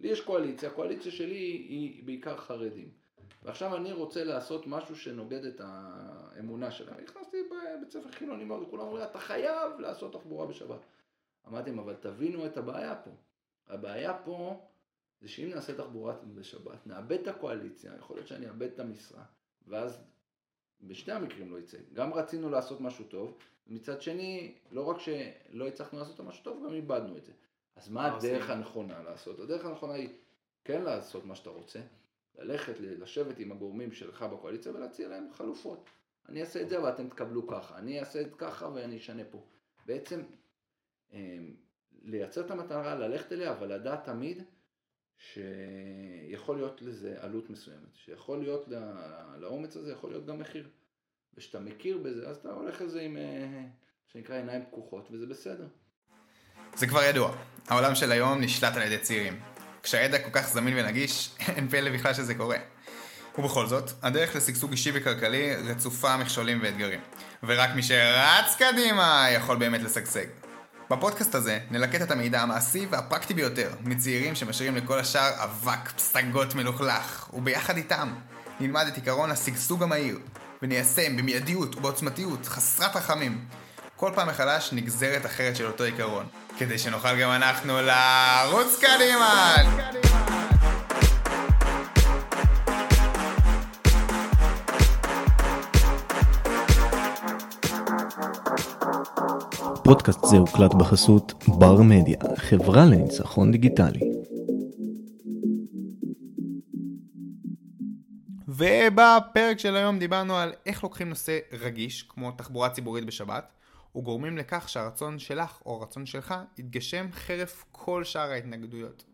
לי יש קואליציה, הקואליציה שלי היא בעיקר חרדים. ועכשיו אני רוצה לעשות משהו שנוגד את האמונה שלהם. נכנסתי בבית ספר חילוני מאוד, וכולם אומרים, אתה חייב לעשות תחבורה בשבת. אמרתי אבל תבינו את הבעיה פה. הבעיה פה זה שאם נעשה תחבורה בשבת, נאבד את הקואליציה, יכול להיות שאני אאבד את המשרה, ואז בשני המקרים לא יצא. גם רצינו לעשות משהו טוב, ומצד שני, לא רק שלא הצלחנו לעשות משהו טוב, גם איבדנו את זה. אז מה הדרך הנכונה לעשות? הדרך הנכונה היא כן לעשות מה שאתה רוצה, ללכת, לשבת עם הגורמים שלך בקואליציה ולהציע להם חלופות. אני אעשה את זה ואתם תקבלו ככה, אני אעשה את ככה ואני אשנה פה. בעצם אמ, לייצר את המטרה, ללכת אליה, אבל לדעת תמיד שיכול להיות לזה עלות מסוימת, שיכול להיות, לאומץ הזה יכול להיות גם מחיר. וכשאתה מכיר בזה, אז אתה הולך לזה עם, אה, שנקרא, עיניים פקוחות, וזה בסדר. זה כבר ידוע, העולם של היום נשלט על ידי צעירים. כשהידע כל כך זמין ונגיש, אין פלא בכלל שזה קורה. ובכל זאת, הדרך לשגשוג אישי וכלכלי רצופה מכשולים ואתגרים. ורק מי שרץ קדימה יכול באמת לשגשג. בפודקאסט הזה נלקט את המידע המעשי והפרקטי ביותר מצעירים שמשאירים לכל השאר אבק פסגות מלוכלך, וביחד איתם נלמד את עיקרון השגשוג המהיר, וניישם במיידיות ובעוצמתיות חסרת רחמים כל פעם מחדש נגזרת אחרת של אותו עיקרון, כדי שנוכל גם אנחנו לרוץ קדימה! פודקאסט זה הוקלט בחסות בר מדיה, חברה לניצחון דיגיטלי. ובפרק של היום דיברנו על איך לוקחים נושא רגיש, כמו תחבורה ציבורית בשבת, וגורמים לכך שהרצון שלך או הרצון שלך יתגשם חרף כל שאר ההתנגדויות.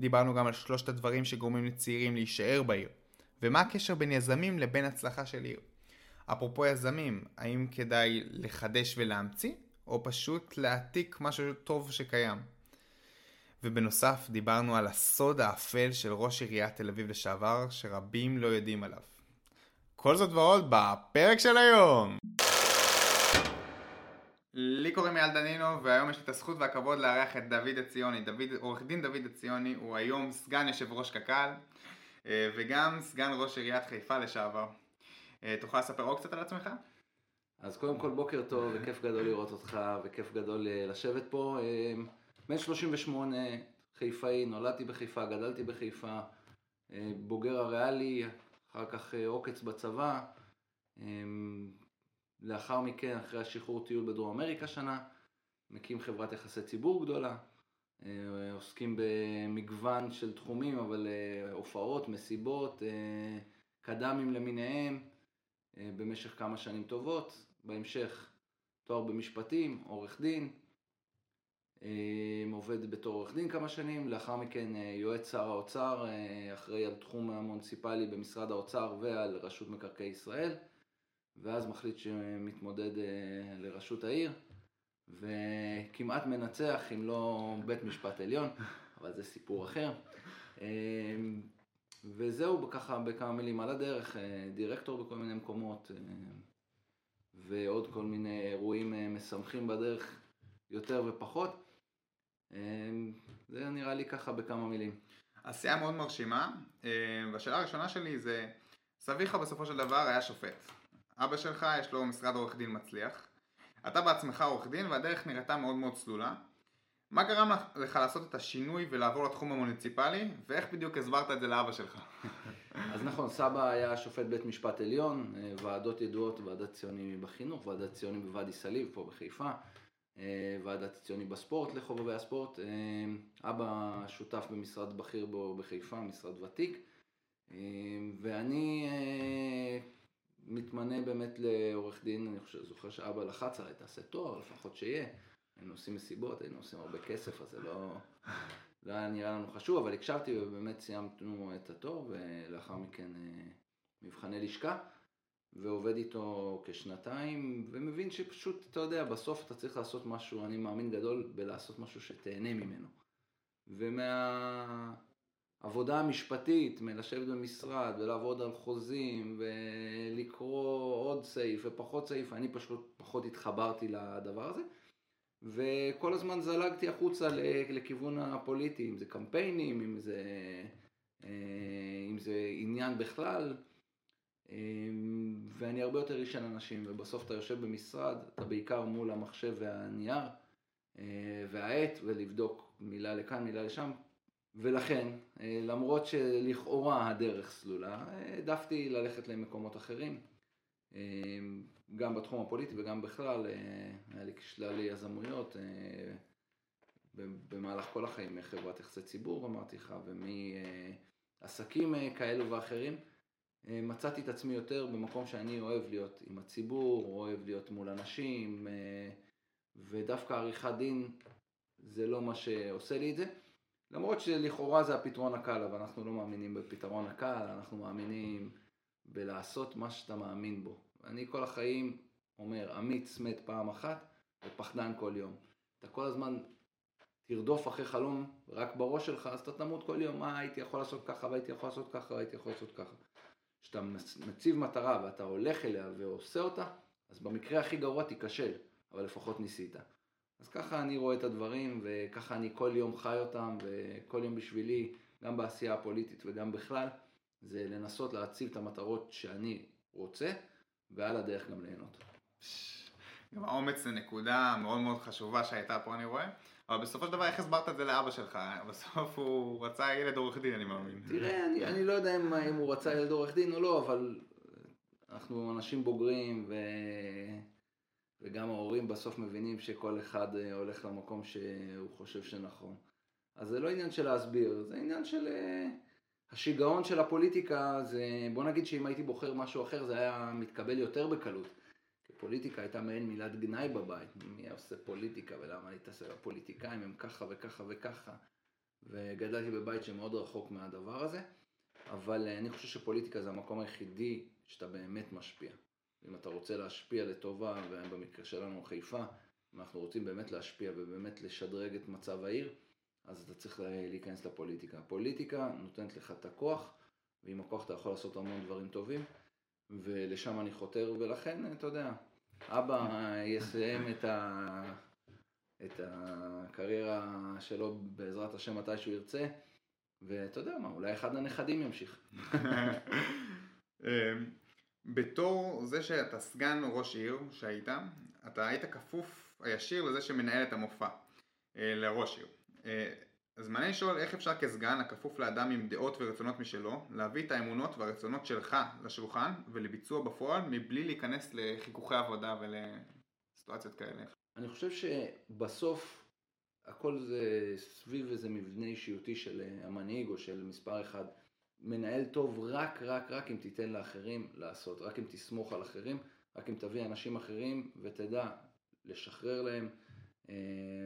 דיברנו גם על שלושת הדברים שגורמים לצעירים להישאר בעיר, ומה הקשר בין יזמים לבין הצלחה של עיר. אפרופו יזמים, האם כדאי לחדש ולהמציא, או פשוט להעתיק משהו טוב שקיים? ובנוסף דיברנו על הסוד האפל של ראש עיריית תל אביב לשעבר, שרבים לא יודעים עליו. כל זאת ועוד בפרק של היום! לי קוראים אייל דנינו, והיום יש לי את הזכות והכבוד לארח את דוד עציוני. דוד, עורך דין דוד עציוני הוא היום סגן יושב ראש קק"ל, אה, וגם סגן ראש עיריית חיפה לשעבר. אה, תוכל לספר עוד קצת על עצמך? אז קודם כל בוקר טוב, וכיף גדול לראות אותך, וכיף גדול אה, לשבת פה. בן 38, חיפאי, נולדתי בחיפה, גדלתי בחיפה, בוגר הריאלי, אחר כך עוקץ בצבא. לאחר מכן, אחרי השחרור טיול בדרום אמריקה שנה, מקים חברת יחסי ציבור גדולה, אה, עוסקים במגוון של תחומים, אבל אה, הופעות, מסיבות, אה, קד"מים למיניהם, במשך כמה שנים טובות. בהמשך תואר במשפטים, עורך דין, עובד בתור עורך דין כמה שנים, לאחר מכן יועץ שר האוצר, אחראי על תחום המוניציפלי במשרד האוצר ועל רשות מקרקעי ישראל. ואז מחליט שמתמודד אה, לראשות העיר, וכמעט מנצח, אם לא בית משפט עליון, אבל זה סיפור אחר. אה, וזהו ככה בכמה מילים על הדרך, אה, דירקטור בכל מיני מקומות, ועוד כל מיני אירועים משמחים בדרך, יותר ופחות. זה נראה לי ככה בכמה מילים. עשייה מאוד מרשימה, והשאלה הראשונה שלי זה, סביך בסופו של דבר היה שופט. אבא שלך יש לו משרד עורך דין מצליח, אתה בעצמך עורך דין והדרך נראתה מאוד מאוד צלולה. מה גרם לך לעשות את השינוי ולעבור לתחום המוניציפלי, ואיך בדיוק הסברת את זה לאבא שלך? אז נכון, סבא היה שופט בית משפט עליון, אה, ועדות ידועות, ועדת ציוני בחינוך, ועדת ציוני בוואדי סאליב פה בחיפה, אה, ועדת ציוני בספורט לחובבי הספורט. אה, אבא שותף במשרד בכיר בו בחיפה, משרד ותיק, ואני מתמנה באמת לעורך דין, אני חושב, זוכר שאבא לחץ עליי, תעשה תואר, לפחות שיהיה. היינו עושים מסיבות, היינו עושים הרבה כסף, אז זה לא, לא היה נראה לנו חשוב, אבל הקשבתי ובאמת סיימנו את התואר, ולאחר מכן אה, מבחני לשכה, ועובד איתו כשנתיים, ומבין שפשוט, אתה יודע, בסוף אתה צריך לעשות משהו, אני מאמין גדול בלעשות משהו שתהנה ממנו. ומה... עבודה משפטית, מלשבת במשרד ולעבוד על חוזים ולקרוא עוד סעיף ופחות סעיף, אני פשוט פחות התחברתי לדבר הזה. וכל הזמן זלגתי החוצה לכיוון הפוליטי, אם זה קמפיינים, אם זה, אה, אם זה עניין בכלל. ואני הרבה יותר איש של אנשים, ובסוף אתה יושב במשרד, אתה בעיקר מול המחשב והנייר והעט, ולבדוק מילה לכאן, מילה לשם, ולכן, למרות שלכאורה הדרך סלולה, העדפתי ללכת למקומות אחרים. גם בתחום הפוליטי וגם בכלל, היה לי שלל יזמויות במהלך כל החיים, חברת יחסי ציבור אמרתי לך, ומעסקים כאלו ואחרים. מצאתי את עצמי יותר במקום שאני אוהב להיות עם הציבור, אוהב להיות מול אנשים, ודווקא עריכת דין זה לא מה שעושה לי את זה. למרות שלכאורה זה הפתרון הקל, אבל אנחנו לא מאמינים בפתרון הקל, אנחנו מאמינים בלעשות מה שאתה מאמין בו. אני כל החיים אומר, אמיץ מת פעם אחת ופחדן כל יום. אתה כל הזמן תרדוף אחרי חלום רק בראש שלך, אז אתה תמות כל יום, מה הייתי יכול לעשות ככה, והייתי יכול לעשות ככה, והייתי יכול לעשות ככה. כשאתה מציב מטרה ואתה הולך אליה ועושה אותה, אז במקרה הכי גרוע תיכשל, אבל לפחות ניסית. אז ככה אני רואה את הדברים, וככה אני כל יום חי אותם, וכל יום בשבילי, גם בעשייה הפוליטית וגם בכלל, זה לנסות להציב את המטרות שאני רוצה, ועל הדרך גם ליהנות. גם האומץ זה נקודה מאוד מאוד חשובה שהייתה פה אני רואה, אבל בסופו של דבר איך הסברת את זה לאבא שלך? בסוף הוא רצה ילד עורך דין אני מאמין. תראה, אני, אני לא יודע אם, אם הוא רצה ילד עורך דין או לא, אבל אנחנו אנשים בוגרים ו... וגם ההורים בסוף מבינים שכל אחד אה, הולך למקום שהוא חושב שנכון. אז זה לא עניין של להסביר, זה עניין של... אה, השיגעון של הפוליטיקה זה, בוא נגיד שאם הייתי בוחר משהו אחר זה היה מתקבל יותר בקלות. כי פוליטיקה הייתה מעין מילת גנאי בבית, מי עושה פוליטיקה ולמה להתעסק בפוליטיקאים הם ככה וככה וככה. וגדלתי בבית שמאוד רחוק מהדבר הזה, אבל אני חושב שפוליטיקה זה המקום היחידי שאתה באמת משפיע. אם אתה רוצה להשפיע לטובה, ובמקרה שלנו חיפה, אם אנחנו רוצים באמת להשפיע ובאמת לשדרג את מצב העיר, אז אתה צריך להיכנס לפוליטיקה. הפוליטיקה נותנת לך את הכוח, ועם הכוח אתה יכול לעשות המון דברים טובים, ולשם אני חותר, ולכן, אתה יודע, אבא יסיים את, ה... את הקריירה שלו בעזרת השם מתי שהוא ירצה, ואתה יודע מה, אולי אחד הנכדים ימשיך. בתור זה שאתה סגן ראש עיר שהיית, אתה היית כפוף הישיר לזה שמנהל את המופע, אה, לראש עיר. אה, אז מעניין לשאול איך אפשר כסגן הכפוף לאדם עם דעות ורצונות משלו להביא את האמונות והרצונות שלך לשולחן ולביצוע בפועל מבלי להיכנס לחיכוכי עבודה ולסיטואציות כאלה. אני חושב שבסוף הכל זה סביב איזה מבנה אישיותי של המנהיג או של מספר אחד. מנהל טוב רק, רק, רק אם תיתן לאחרים לעשות, רק אם תסמוך על אחרים, רק אם תביא אנשים אחרים ותדע לשחרר להם אה,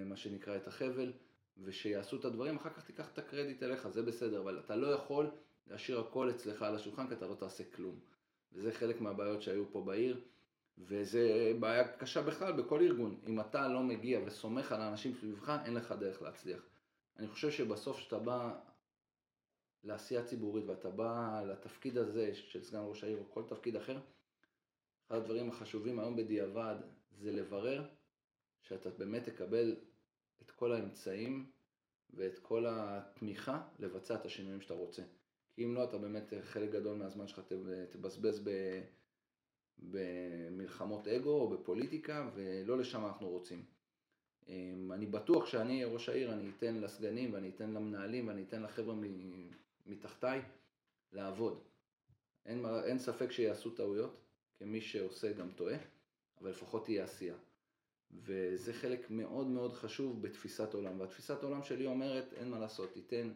מה שנקרא את החבל. ושיעשו את הדברים, אחר כך תיקח את הקרדיט אליך, זה בסדר, אבל אתה לא יכול להשאיר הכל אצלך על השולחן, כי אתה לא תעשה כלום. וזה חלק מהבעיות שהיו פה בעיר, וזה בעיה קשה בכלל בכל ארגון. אם אתה לא מגיע וסומך על האנשים סביבך, אין לך דרך להצליח. אני חושב שבסוף כשאתה בא לעשייה ציבורית ואתה בא לתפקיד הזה של סגן ראש העיר או כל תפקיד אחר, אחד הדברים החשובים היום בדיעבד זה לברר שאתה באמת תקבל את כל האמצעים ואת כל התמיכה לבצע את השינויים שאתה רוצה. כי אם לא, אתה באמת חלק גדול מהזמן שלך תבזבז ב... במלחמות אגו או בפוליטיקה, ולא לשם אנחנו רוצים. אמ, אני בטוח שאני ראש העיר, אני אתן לסגנים ואני אתן למנהלים ואני אתן לחבר'ה מתחתיי לעבוד. אין, אין ספק שיעשו טעויות, כמי שעושה גם טועה, אבל לפחות תהיה עשייה. וזה חלק מאוד מאוד חשוב בתפיסת עולם. והתפיסת עולם שלי אומרת, אין מה לעשות, תיתן,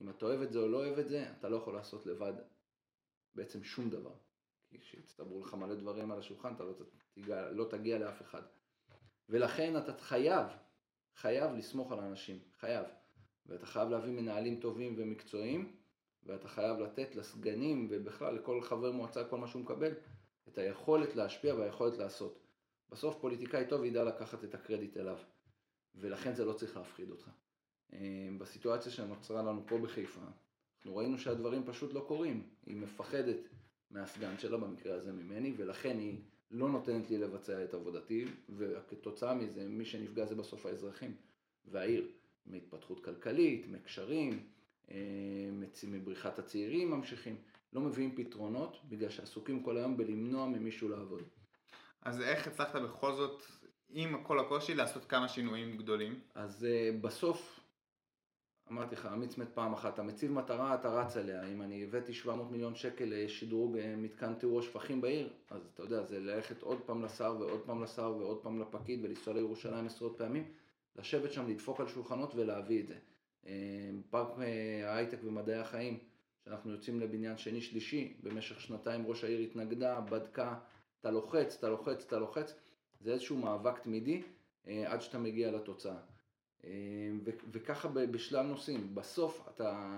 אם אתה אוהב את זה או לא אוהב את זה, אתה לא יכול לעשות לבד בעצם שום דבר. כי כשיצטברו לך מלא דברים על השולחן, אתה לא תגיע, לא תגיע לאף אחד. ולכן אתה חייב, חייב לסמוך על האנשים, חייב. ואתה חייב להביא מנהלים טובים ומקצועיים, ואתה חייב לתת לסגנים ובכלל לכל חבר מועצה, כל מה שהוא מקבל, את היכולת להשפיע והיכולת לעשות. בסוף פוליטיקאי טוב ידע לקחת את הקרדיט אליו, ולכן זה לא צריך להפחיד אותך. אה, בסיטואציה שנוצרה לנו פה בחיפה, אנחנו ראינו שהדברים פשוט לא קורים. היא מפחדת מהסגן שלה, במקרה הזה ממני, ולכן היא לא נותנת לי לבצע את עבודתי, וכתוצאה מזה, מי שנפגע זה בסוף האזרחים והעיר, מהתפתחות כלכלית, מקשרים, אה, מבריחת הצעירים ממשיכים, לא מביאים פתרונות, בגלל שעסוקים כל היום בלמנוע ממישהו לעבוד. אז איך הצלחת בכל זאת, עם כל הקושי, לעשות כמה שינויים גדולים? אז uh, בסוף, אמרתי לך, אמיץ מת פעם אחת, אתה מציב מטרה, אתה רץ עליה. אם אני הבאתי 700 מיליון שקל לשדרוג אה, מתקן טיהור השפכים בעיר, אז אתה יודע, זה ללכת עוד פעם לשר ועוד פעם לשר ועוד פעם לפקיד ולנסוע לירושלים עשרות פעמים, לשבת שם, לדפוק על שולחנות ולהביא את זה. אה, פארק ההייטק ומדעי החיים, שאנחנו יוצאים לבניין שני שלישי, במשך שנתיים ראש העיר התנגדה, בדקה, אתה לוחץ, אתה לוחץ, אתה לוחץ, זה איזשהו מאבק תמידי אה, עד שאתה מגיע לתוצאה. אה, וככה בשלל נושאים, בסוף אתה,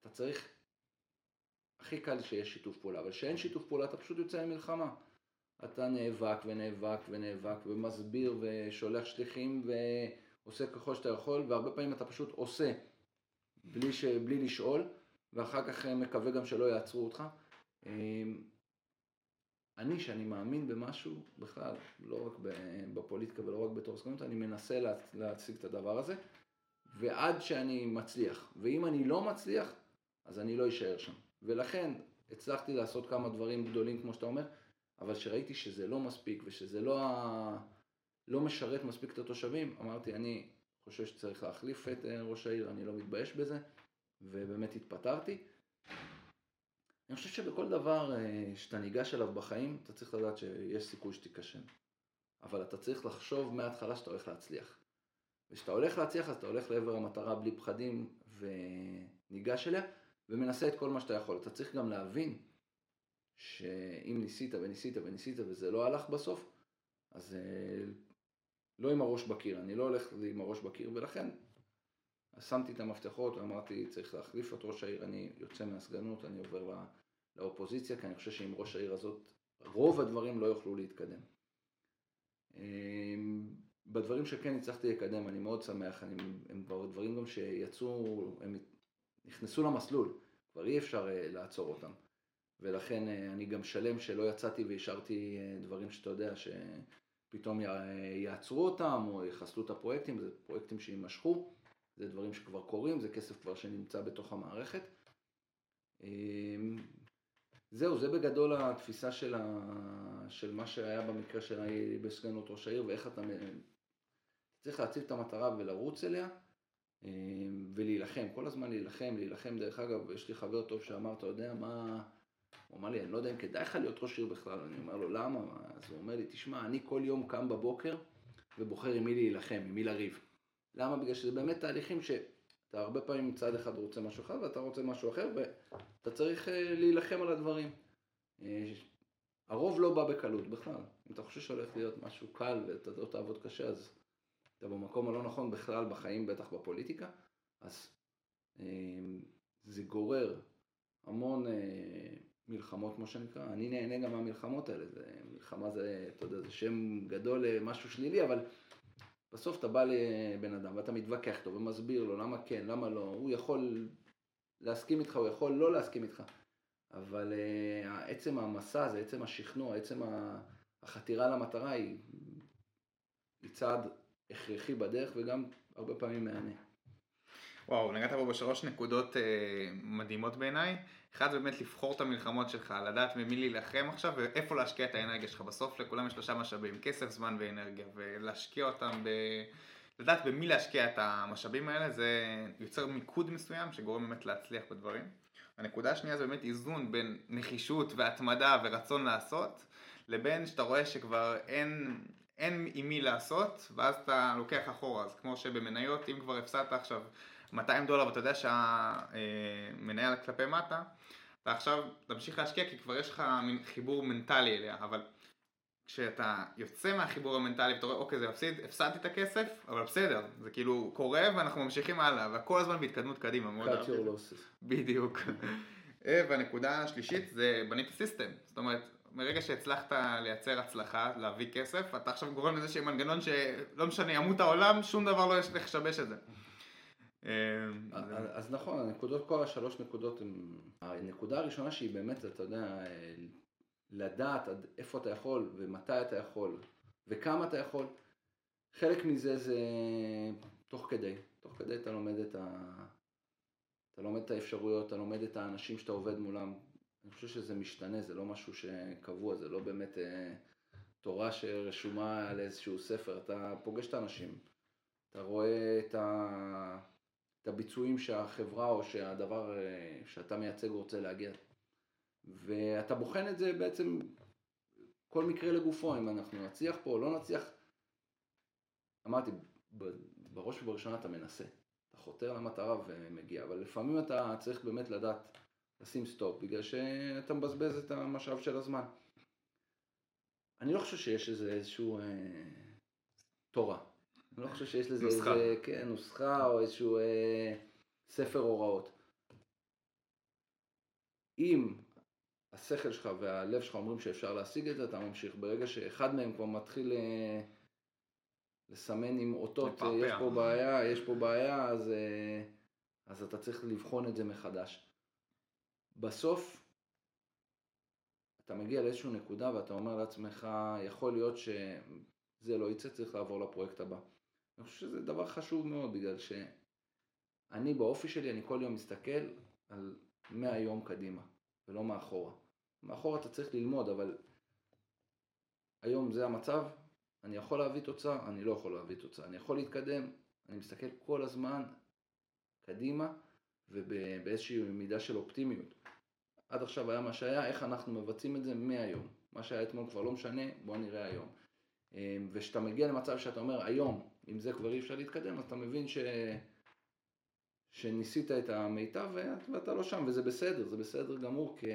אתה צריך, הכי קל שיש שיתוף פעולה, אבל כשאין שיתוף פעולה אתה פשוט יוצא למלחמה. אתה נאבק ונאבק ונאבק ומסביר ושולח שליחים ועושה ככל שאתה יכול, והרבה פעמים אתה פשוט עושה בלי, ש... בלי לשאול, ואחר כך מקווה גם שלא יעצרו אותך. אה, אני, שאני מאמין במשהו בכלל, לא רק בפוליטיקה ולא רק בתור סגנות, אני מנסה לה, להציג את הדבר הזה, ועד שאני מצליח. ואם אני לא מצליח, אז אני לא אשאר שם. ולכן הצלחתי לעשות כמה דברים גדולים, כמו שאתה אומר, אבל כשראיתי שזה לא מספיק ושזה לא, ה... לא משרת מספיק את התושבים, אמרתי, אני חושב שצריך להחליף את אה, ראש העיר, אני לא מתבייש בזה, ובאמת התפטרתי. אני חושב שבכל דבר אה, שאתה ניגש אליו בחיים, אתה צריך לדעת שיש סיכוי שתיכשל. אבל אתה צריך לחשוב מההתחלה שאתה הולך להצליח. וכשאתה הולך להצליח, אז אתה הולך לעבר המטרה בלי פחדים וניגש אליה, ומנסה את כל מה שאתה יכול. אתה צריך גם להבין שאם ניסית וניסית וניסית וזה לא הלך בסוף, אז אה, לא עם הראש בקיר. אני לא הולך עם הראש בקיר, ולכן שמתי את המפתחות ואמרתי, צריך להחליף את ראש העיר, אני יוצא מהסגנות, אני עובר לאופוזיציה, כי אני חושב שעם ראש העיר הזאת, רוב הדברים לא יוכלו להתקדם. אמ, בדברים שכן הצלחתי לקדם, אני מאוד שמח, אני, הם כבר דברים גם שיצאו, הם נכנסו למסלול, כבר אי אפשר אה, לעצור אותם. ולכן אה, אני גם שלם שלא יצאתי והשארתי אה, דברים שאתה יודע שפתאום יעצרו אותם או יחסלו את הפרויקטים, זה פרויקטים שיימשכו. זה דברים שכבר קורים, זה כסף כבר שנמצא בתוך המערכת. אמ, זהו, זה בגדול התפיסה של, ה... של מה שהיה במקרה של בסגנות ראש העיר ואיך אתה צריך להציב את המטרה ולרוץ אליה אמ, ולהילחם, כל הזמן להילחם, להילחם. דרך אגב, יש לי חבר טוב שאמר, אתה יודע מה, הוא אמר לי, אני לא יודע אם כדאי לך להיות ראש עיר בכלל, אני אומר לו, למה? אז הוא אומר לי, תשמע, אני כל יום קם בבוקר ובוחר עם מי להילחם, עם מי לריב. למה? בגלל שזה באמת תהליכים שאתה הרבה פעמים מצד אחד רוצה משהו אחד ואתה רוצה משהו אחר ואתה צריך אה, להילחם על הדברים. אה, הרוב לא בא בקלות בכלל. אם אתה חושב שהולך להיות משהו קל ואתה לא תעבוד קשה אז אתה במקום הלא נכון בכלל בחיים, בטח בפוליטיקה, אז אה, זה גורר המון מלחמות כמו שנקרא. אני נהנה גם מהמלחמות האלה, זה, מלחמה זה, אתה יודע, זה שם גדול למשהו שלילי, אבל בסוף אתה בא לבן אדם ואתה מתווכח איתו ומסביר לו למה כן, למה לא, הוא יכול להסכים איתך, הוא יכול לא להסכים איתך, אבל uh, עצם המסע הזה, עצם השכנוע, עצם החתירה למטרה היא, היא צעד הכרחי בדרך וגם הרבה פעמים מהנה. וואו, נגעת פה בשלוש נקודות אה, מדהימות בעיניי. אחד זה באמת לבחור את המלחמות שלך, לדעת ממי להילחם עכשיו ואיפה להשקיע את האנרגיה שלך. בסוף לכולם יש שלושה משאבים, כסף, זמן ואנרגיה, ולהשקיע אותם ב... לדעת במי להשקיע את המשאבים האלה, זה יוצר מיקוד מסוים שגורם באמת להצליח בדברים. הנקודה השנייה זה באמת איזון בין נחישות והתמדה ורצון לעשות, לבין שאתה רואה שכבר אין, אין עם מי לעשות, ואז אתה לוקח אחורה. אז כמו שבמניות, אם כבר הפסדת עכשיו 200 דולר ואתה יודע שהמניה כלפי מטה, ועכשיו תמשיך להשקיע כי כבר יש לך מין חיבור מנטלי אליה, אבל כשאתה יוצא מהחיבור המנטלי ואתה רואה אוקיי זה מפסיד, הפסדתי את הכסף, אבל בסדר, זה כאילו קורה ואנחנו ממשיכים הלאה, וכל הזמן בהתקדמות קדימה. cut your losses. בדיוק. אה, והנקודה השלישית זה בנית סיסטם, זאת אומרת מרגע שהצלחת לייצר הצלחה, להביא כסף, אתה עכשיו גורם לזה שיהיה מנגנון שלא משנה, ימות העולם, שום דבר לא יש לשבש את זה. אמ, אז נכון, הנקודות, כל השלוש נקודות, הנקודה הראשונה שהיא באמת, אתה יודע, לדעת עד איפה אתה יכול ומתי אתה יכול וכמה אתה יכול, חלק מזה זה תוך כדי. תוך כדי אתה לומד את, ה... אתה לומד את האפשרויות, אתה לומד את האנשים שאתה עובד מולם. אני חושב שזה משתנה, זה לא משהו שקבוע, זה לא באמת אה, תורה שרשומה על איזשהו ספר. אתה פוגש את האנשים, אתה רואה את, ה... את הביצועים שהחברה או שהדבר אה, שאתה מייצג רוצה להגיע. ואתה בוחן את זה בעצם כל מקרה לגופו, אם אנחנו נצליח פה או לא נצליח. אמרתי, בראש ובראשונה אתה מנסה. אתה חותר למטרה ומגיע, אבל לפעמים אתה צריך באמת לדעת לשים סטופ, בגלל שאתה מבזבז את המשאב של הזמן. אני לא חושב שיש איזה איזשהו אה, תורה. אני לא חושב שיש לזה נוסחה. איזה, כן, נוסחה או איזשהו אה, ספר הוראות. אם השכל שלך והלב שלך אומרים שאפשר להשיג את זה, אתה ממשיך. ברגע שאחד מהם כבר מתחיל אה, לסמן עם אותות, לפעפע. יש פה בעיה, יש פה בעיה, אז, אה, אז אתה צריך לבחון את זה מחדש. בסוף, אתה מגיע לאיזושהי נקודה ואתה אומר לעצמך, יכול להיות שזה לא יצא, צריך לעבור לפרויקט הבא. אני חושב שזה דבר חשוב מאוד, בגלל שאני באופי שלי, אני כל יום מסתכל על 100 יום קדימה, ולא מאחורה. מאחורה אתה צריך ללמוד, אבל היום זה המצב, אני יכול להביא תוצאה, אני לא יכול להביא תוצאה. אני יכול להתקדם, אני מסתכל כל הזמן קדימה, ובאיזושהי מידה של אופטימיות. עד עכשיו היה מה שהיה, איך אנחנו מבצעים את זה מהיום. מה שהיה אתמול כבר לא משנה, בוא נראה היום. אמ, וכשאתה מגיע למצב שאתה אומר, היום, עם זה כבר אי אפשר להתקדם, אז אתה מבין ש... שניסית את המיטב ואת- ואתה לא שם, וזה בסדר, זה בסדר גמור, כי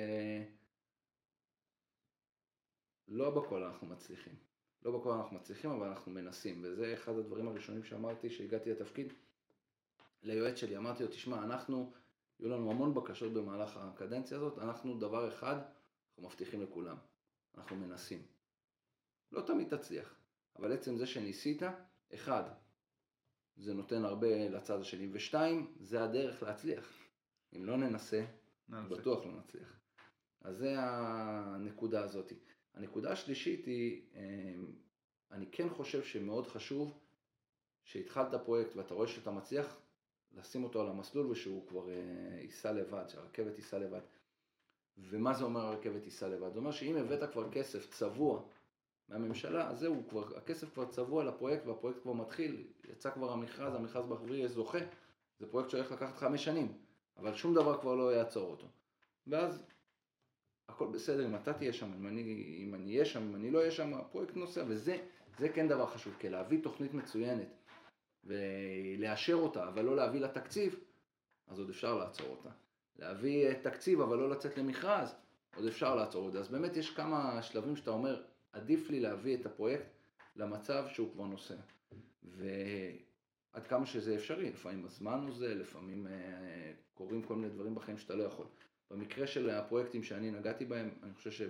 לא בכל אנחנו מצליחים. לא בכל אנחנו מצליחים, אבל אנחנו מנסים, וזה אחד הדברים הראשונים שאמרתי כשהגעתי לתפקיד. ליועץ שלי, אמרתי לו, תשמע, אנחנו, יהיו לנו המון בקשות במהלך הקדנציה הזאת, אנחנו דבר אחד, אנחנו מבטיחים לכולם, אנחנו מנסים. לא תמיד תצליח, אבל עצם זה שניסית, אחד, זה נותן הרבה לצד השני, ושתיים, זה הדרך להצליח. אם לא ננסה, בטוח לא נצליח. אז זה הנקודה הזאת. הנקודה השלישית היא, אמ, אני כן חושב שמאוד חשוב שהתחלת פרויקט ואתה רואה שאתה מצליח לשים אותו על המסלול ושהוא כבר אה, ייסע לבד, שהרכבת ייסע לבד. ומה זה אומר הרכבת ייסע לבד? זה אומר שאם הבאת כבר כסף צבוע מהממשלה, אז זהו, כבר, הכסף כבר צבוע לפרויקט והפרויקט כבר מתחיל, יצא כבר המכרז, המכרז באוויר יש זוכה, זה פרויקט שהולך לקחת חמש שנים, אבל שום דבר כבר לא יעצור אותו. ואז הכל בסדר, אם אתה תהיה שם, אם אני, אם אני אהיה שם, אם אני לא אהיה שם, הפרויקט נוסע, וזה זה כן דבר חשוב, כי להביא תוכנית מצוינת ולאשר אותה, אבל לא להביא לה תקציב, אז עוד אפשר לעצור אותה. להביא אה, תקציב, אבל לא לצאת למכרז, עוד אפשר לעצור אותה. אז באמת יש כמה שלבים שאתה אומר, עדיף לי להביא את הפרויקט למצב שהוא כבר נוסע. ועד כמה שזה אפשרי, לפעמים הזמן הוא זה, לפעמים אה, קורים כל מיני דברים בחיים שאתה לא יכול. במקרה של הפרויקטים שאני נגעתי בהם, אני חושב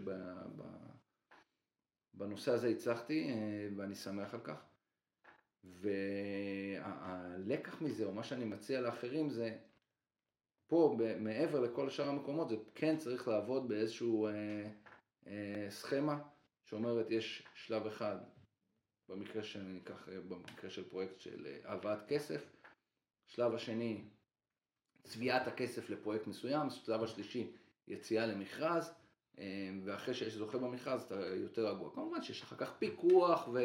שבנושא הזה הצלחתי אה, ואני שמח על כך. והלקח מזה, או מה שאני מציע לאחרים, זה פה, מעבר לכל שאר המקומות, זה כן צריך לעבוד באיזשהו אה, אה, סכמה שאומרת יש שלב אחד, במקרה שאני אקח, במקרה של פרויקט של אה, הבאת כסף, שלב השני, צביעת הכסף לפרויקט מסוים, שלב השלישי, יציאה למכרז, אה, ואחרי שיש זוכה במכרז אתה יותר רגוע. כמובן שיש אחר כך פיקוח ו...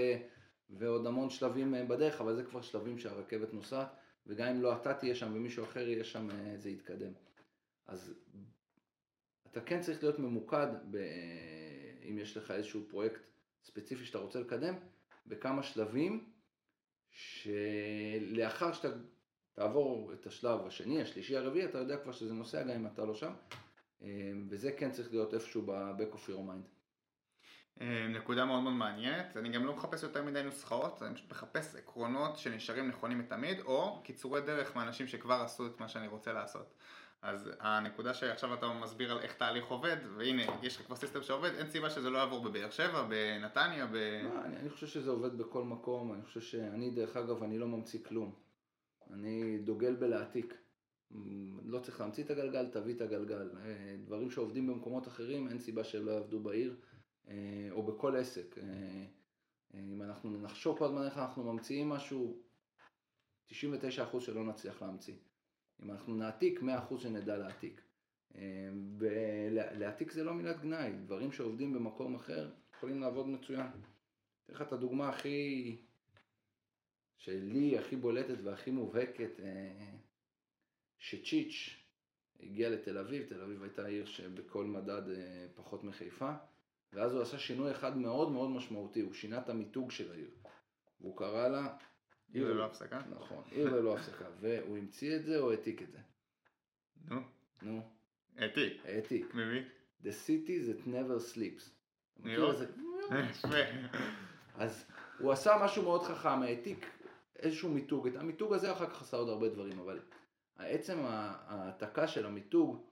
ועוד המון שלבים אה, בדרך, אבל זה כבר שלבים שהרכבת נוסעת, וגם אם לא אתה תהיה שם ומישהו אחר יהיה שם, זה יתקדם. אז אתה כן צריך להיות ממוקד, ב... אם יש לך איזשהו פרויקט ספציפי שאתה רוצה לקדם, בכמה שלבים, שלאחר שאתה תעבור את השלב השני, השלישי, הרביעי, אתה יודע כבר שזה נוסע גם אם אתה לא שם, אה, וזה כן צריך להיות איפשהו ב-back of your mind. אה, נקודה מאוד מאוד מעניינת, אני גם לא מחפש יותר מדי נוסחאות, אני פשוט מחפש עקרונות שנשארים נכונים מתמיד, או קיצורי דרך מאנשים שכבר עשו את מה שאני רוצה לעשות. אז הנקודה שעכשיו אתה מסביר על איך תהליך עובד, והנה, יש לך כבר סיסטם שעובד, אין סיבה שזה לא יעבור בבאר שבע, בנתניה, ב... לא, אני, אני חושב שזה עובד בכל מקום, אני חושב שאני, דרך אגב, אני לא ממציא כלום. אני דוגל בלהעתיק. לא צריך להמציא את הגלגל, תביא את הגלגל. אה, דברים שעובדים במקומות אחרים, אין סיבה שלא יעבדו בעיר אה, או בכל עסק. אה, אם אנחנו נחשוב כל הזמן איך אנחנו ממציאים משהו, 99% שלא נצליח להמציא. אם אנחנו נעתיק, 100% שנדע להעתיק. ולהעתיק זה לא מילת גנאי, דברים שעובדים במקום אחר יכולים לעבוד מצוין. אתן לך את הדוגמה הכי, שלי הכי בולטת והכי מובהקת, שצ'יץ' הגיע לתל אביב, תל אביב הייתה עיר שבכל מדד אה, פחות מחיפה, ואז הוא עשה שינוי אחד מאוד מאוד משמעותי, הוא שינה את המיתוג של העיר. והוא קרא לה... עיר ללא הפסקה? נכון, עיר ללא הפסקה, והוא המציא את זה או העתיק את זה? נו. נו. העתיק. העתיק. ממי? The city that never sleeps. ניו יורק? אז הוא עשה משהו מאוד חכם, העתיק איזשהו מיתוג, את המיתוג הזה אחר כך עשה עוד הרבה דברים, אבל עצם ההעתקה של המיתוג,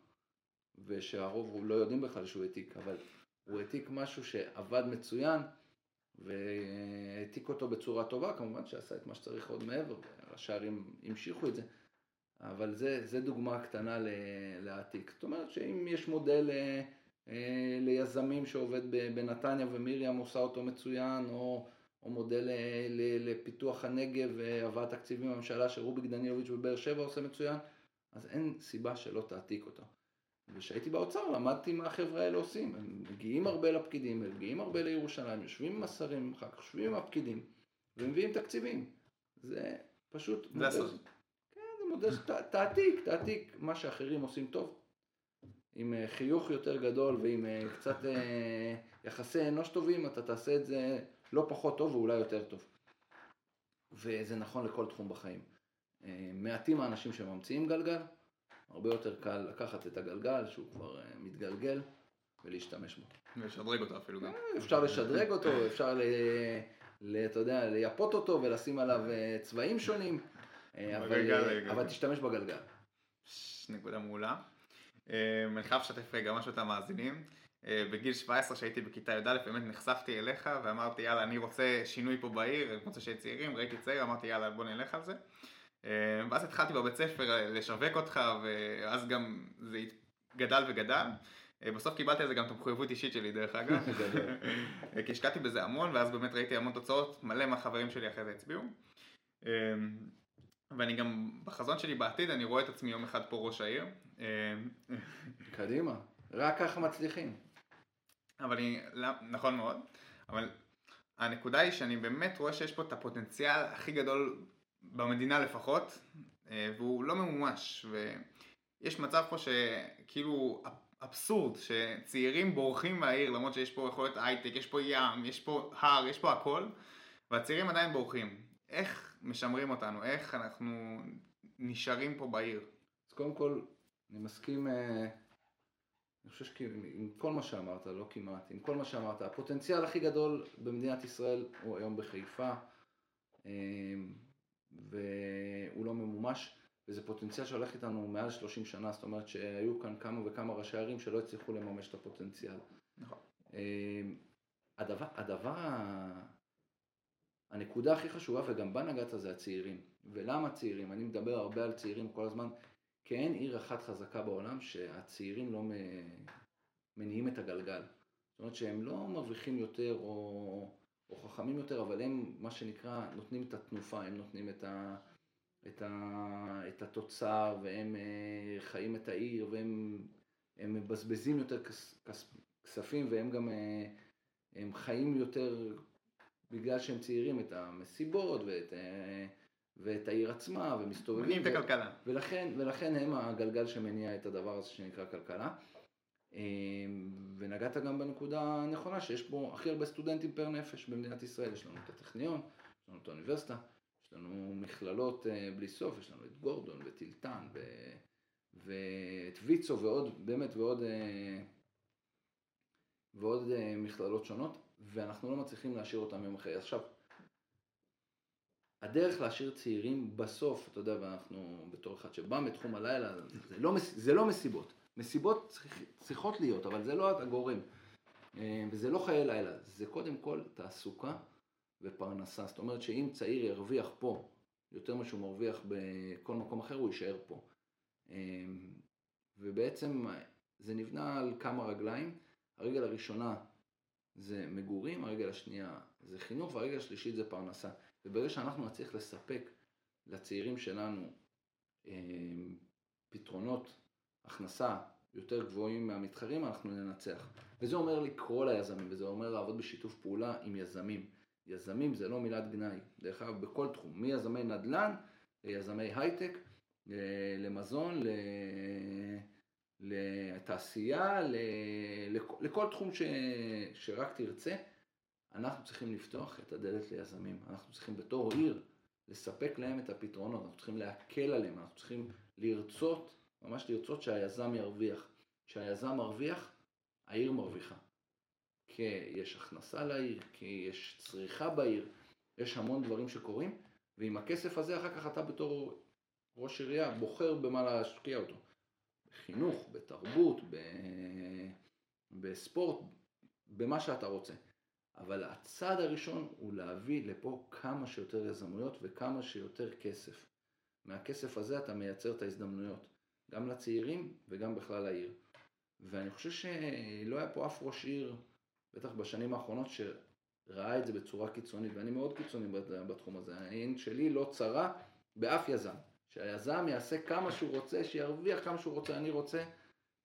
ושהרוב לא יודעים בכלל שהוא העתיק, אבל הוא העתיק משהו שעבד מצוין, והעתיק אותו בצורה טובה, כמובן שעשה את מה שצריך עוד מעבר, ראשי הערים המשיכו את זה, אבל זה, זה דוגמה קטנה להעתיק. זאת אומרת שאם יש מודל אה, אה, ליזמים שעובד בנתניה ומרים עושה אותו מצוין, או או מודל אה, לפיתוח הנגב והבאת תקציבים בממשלה שרוביק דנילוביץ' בבאר שבע עושה מצוין, אז אין סיבה שלא תעתיק אותו. וכשהייתי באוצר למדתי מה החבר'ה האלה עושים, הם מגיעים הרבה לפקידים, הם מגיעים הרבה לירושלים, יושבים עם השרים, אחר כך יושבים עם הפקידים, ומביאים תקציבים. זה פשוט... זה הסוד. כן, זה מודל שתעתיק, תעתיק מה שאחרים עושים טוב. עם אה, חיוך יותר גדול ועם אה, קצת יחסי אנוש טובים, אתה תעשה את זה לא פחות טוב ואולי יותר טוב. וזה נכון לכל תחום בחיים. אה, מעטים האנשים שממציאים גלגל, הרבה יותר קל לקחת את הגלגל שהוא כבר אה, מתגלגל ולהשתמש בו. ולשדרג אותו אפילו גם. אה, אפשר לשדרג אותו, אפשר, ל, ל, אתה יודע, לייפות אותו ולשים עליו צבעים שונים, אבל, אבל תשתמש בגלגל. נקודה מעולה. אני חייב לשתף רגע משהו את המאזינים. אה, בגיל 17 שהייתי בכיתה י"א באמת נחשפתי אליך ואמרתי יאללה אני רוצה שינוי פה בעיר, אני רוצה שיהיה צעירים, ראיתי צעיר, אמרתי יאללה בוא נלך על זה. אה, ואז התחלתי בבית ספר אה, לשווק אותך ואז גם זה גדל וגדל. בסוף קיבלתי על זה גם את המחויבות אישית שלי דרך אגב. כי השקעתי בזה המון ואז באמת ראיתי המון תוצאות, מלא מהחברים שלי אחרי זה הצביעו. ואני גם בחזון שלי בעתיד אני רואה את עצמי יום אחד פה ראש העיר. קדימה, רק ככה מצליחים. אבל אני, לא, נכון מאוד, אבל הנקודה היא שאני באמת רואה שיש פה את הפוטנציאל הכי גדול במדינה לפחות, אה, והוא לא ממומש, ויש מצב פה שכאילו אבסורד, שצעירים בורחים מהעיר למרות שיש פה יכולת הייטק, יש פה ים, יש פה הר, יש פה הכל, והצעירים עדיין בורחים. איך משמרים אותנו? איך אנחנו נשארים פה בעיר? אז קודם כל, אני מסכים אה, אני חושב שעם כל מה שאמרת, לא כמעט, עם כל מה שאמרת, הפוטנציאל הכי גדול במדינת ישראל הוא היום בחיפה, אמ, והוא לא ממומש, וזה פוטנציאל שהולך איתנו מעל 30 שנה, זאת אומרת שהיו כאן כמה וכמה ראשי ערים שלא הצליחו לממש את הפוטנציאל. נכון. אמ, הדבר, הדבר, הנקודה הכי חשובה, וגם בה נגעת, זה הצעירים. ולמה צעירים? אני מדבר הרבה על צעירים כל הזמן, כי אין עיר אחת חזקה בעולם שהצעירים לא מניעים את הגלגל. זאת אומרת שהם לא מרוויחים יותר או, או חכמים יותר, אבל הם, מה שנקרא, נותנים את התנופה, הם נותנים את, ה, את, ה, את התוצר, והם אה, חיים את העיר, והם מבזבזים יותר כס, כס, כספים, והם גם אה, הם חיים יותר בגלל שהם צעירים את המסיבות ואת... אה, ואת העיר עצמה, ומסתובבים. מניעים את הכלכלה. ולכן, ולכן הם הגלגל שמניע את הדבר הזה שנקרא כלכלה. אמ, ונגעת גם בנקודה הנכונה שיש פה הכי הרבה סטודנטים פר נפש במדינת ישראל. יש לנו את הטכניון, יש לנו את האוניברסיטה, יש לנו מכללות אה, בלי סוף, יש לנו את גורדון וטילטן ו... ואת ויצו ועוד, באמת, ועוד, אה, ועוד אה, מכללות שונות, ואנחנו לא מצליחים להשאיר אותם יום אחרי. עכשיו, הדרך להשאיר צעירים בסוף, אתה יודע, ואנחנו בתור אחד שבא מתחום הלילה, זה לא, זה לא מסיבות. מסיבות צריכות להיות, אבל זה לא הגורם. אה, וזה לא חיי לילה, זה קודם כל תעסוקה ופרנסה. זאת אומרת שאם צעיר ירוויח פה יותר ממה שהוא מרוויח בכל מקום אחר, הוא יישאר פה. אמ, ובעצם זה נבנה על כמה רגליים. הרגל הראשונה זה מגורים, הרגל השנייה זה חינוך, והרגל השלישית זה פרנסה. וברגע שאנחנו נצליח לספק לצעירים שלנו אמ, פתרונות הכנסה יותר גבוהים מהמתחרים, אנחנו ננצח. וזה אומר לקרוא ליזמים, וזה אומר לעבוד בשיתוף פעולה עם יזמים. יזמים זה לא מילת גנאי, דרך אגב בכל תחום, מיזמי נדל"ן ליזמי הייטק, למזון, לתעשייה, לכל תחום ש... שרק תרצה, אנחנו צריכים לפתוח את הדלת ליזמים. אנחנו צריכים בתור עיר לספק להם את הפתרונות, אנחנו צריכים להקל עליהם, אנחנו צריכים לרצות, ממש לרצות שהיזם ירוויח. כשהיזם מרוויח, העיר מרוויחה. כי יש הכנסה לעיר, כי יש צריכה בעיר, יש המון דברים שקורים, ועם הכסף הזה אחר כך אתה בתור ראש עירייה בוחר במה להשקיע אותו. בחינוך, בתרבות, ב... בספורט, במה שאתה רוצה. אבל הצעד הראשון הוא להביא לפה כמה שיותר יזמויות וכמה שיותר כסף. מהכסף הזה אתה מייצר את ההזדמנויות, גם לצעירים וגם בכלל לעיר. ואני חושב שלא היה פה אף ראש עיר, בטח בשנים האחרונות, שראה את זה בצורה קיצונית, ואני מאוד קיצוני בתחום הזה. העין שלי לא צרה באף יזם. שהיזם יעשה כמה שהוא רוצה, שירוויח כמה שהוא רוצה, אני רוצה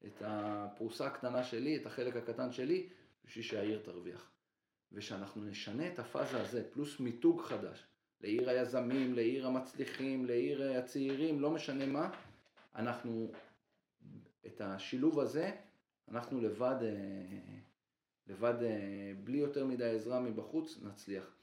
את הפרוסה הקטנה שלי, את החלק הקטן שלי, בשביל שהעיר תרוויח. ושאנחנו נשנה את הפאזה הזה, פלוס מיתוג חדש, לעיר היזמים, לעיר המצליחים, לעיר הצעירים, לא משנה מה, אנחנו, את השילוב הזה, אנחנו לבד, לבד, בלי יותר מדי עזרה מבחוץ, נצליח.